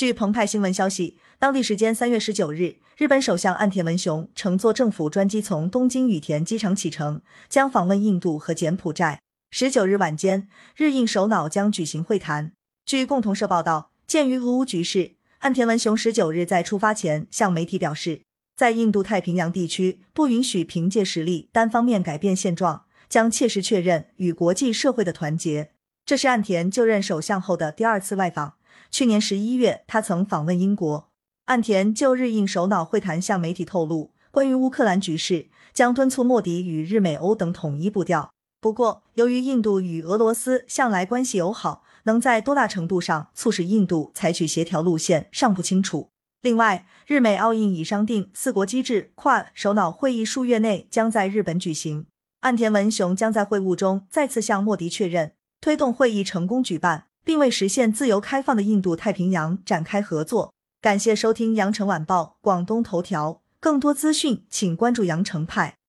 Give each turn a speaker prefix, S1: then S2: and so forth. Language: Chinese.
S1: 据澎湃新闻消息，当地时间三月十九日，日本首相岸田文雄乘坐政府专机从东京羽田机场启程，将访问印度和柬埔寨。十九日晚间，日印首脑将举行会谈。据共同社报道，鉴于俄乌局势，岸田文雄十九日在出发前向媒体表示，在印度太平洋地区不允许凭借实力单方面改变现状，将切实确认与国际社会的团结。这是岸田就任首相后的第二次外访。去年十一月，他曾访问英国。岸田就日印首脑会谈向媒体透露，关于乌克兰局势，将敦促莫迪与日美欧等统一步调。不过，由于印度与俄罗斯向来关系友好，能在多大程度上促使印度采取协调路线尚不清楚。另外，日美澳印已商定四国机制跨首脑会议数月内将在日本举行。岸田文雄将在会晤中再次向莫迪确认，推动会议成功举办。并为实现自由开放的印度太平洋展开合作。感谢收听羊城晚报广东头条，更多资讯请关注羊城派。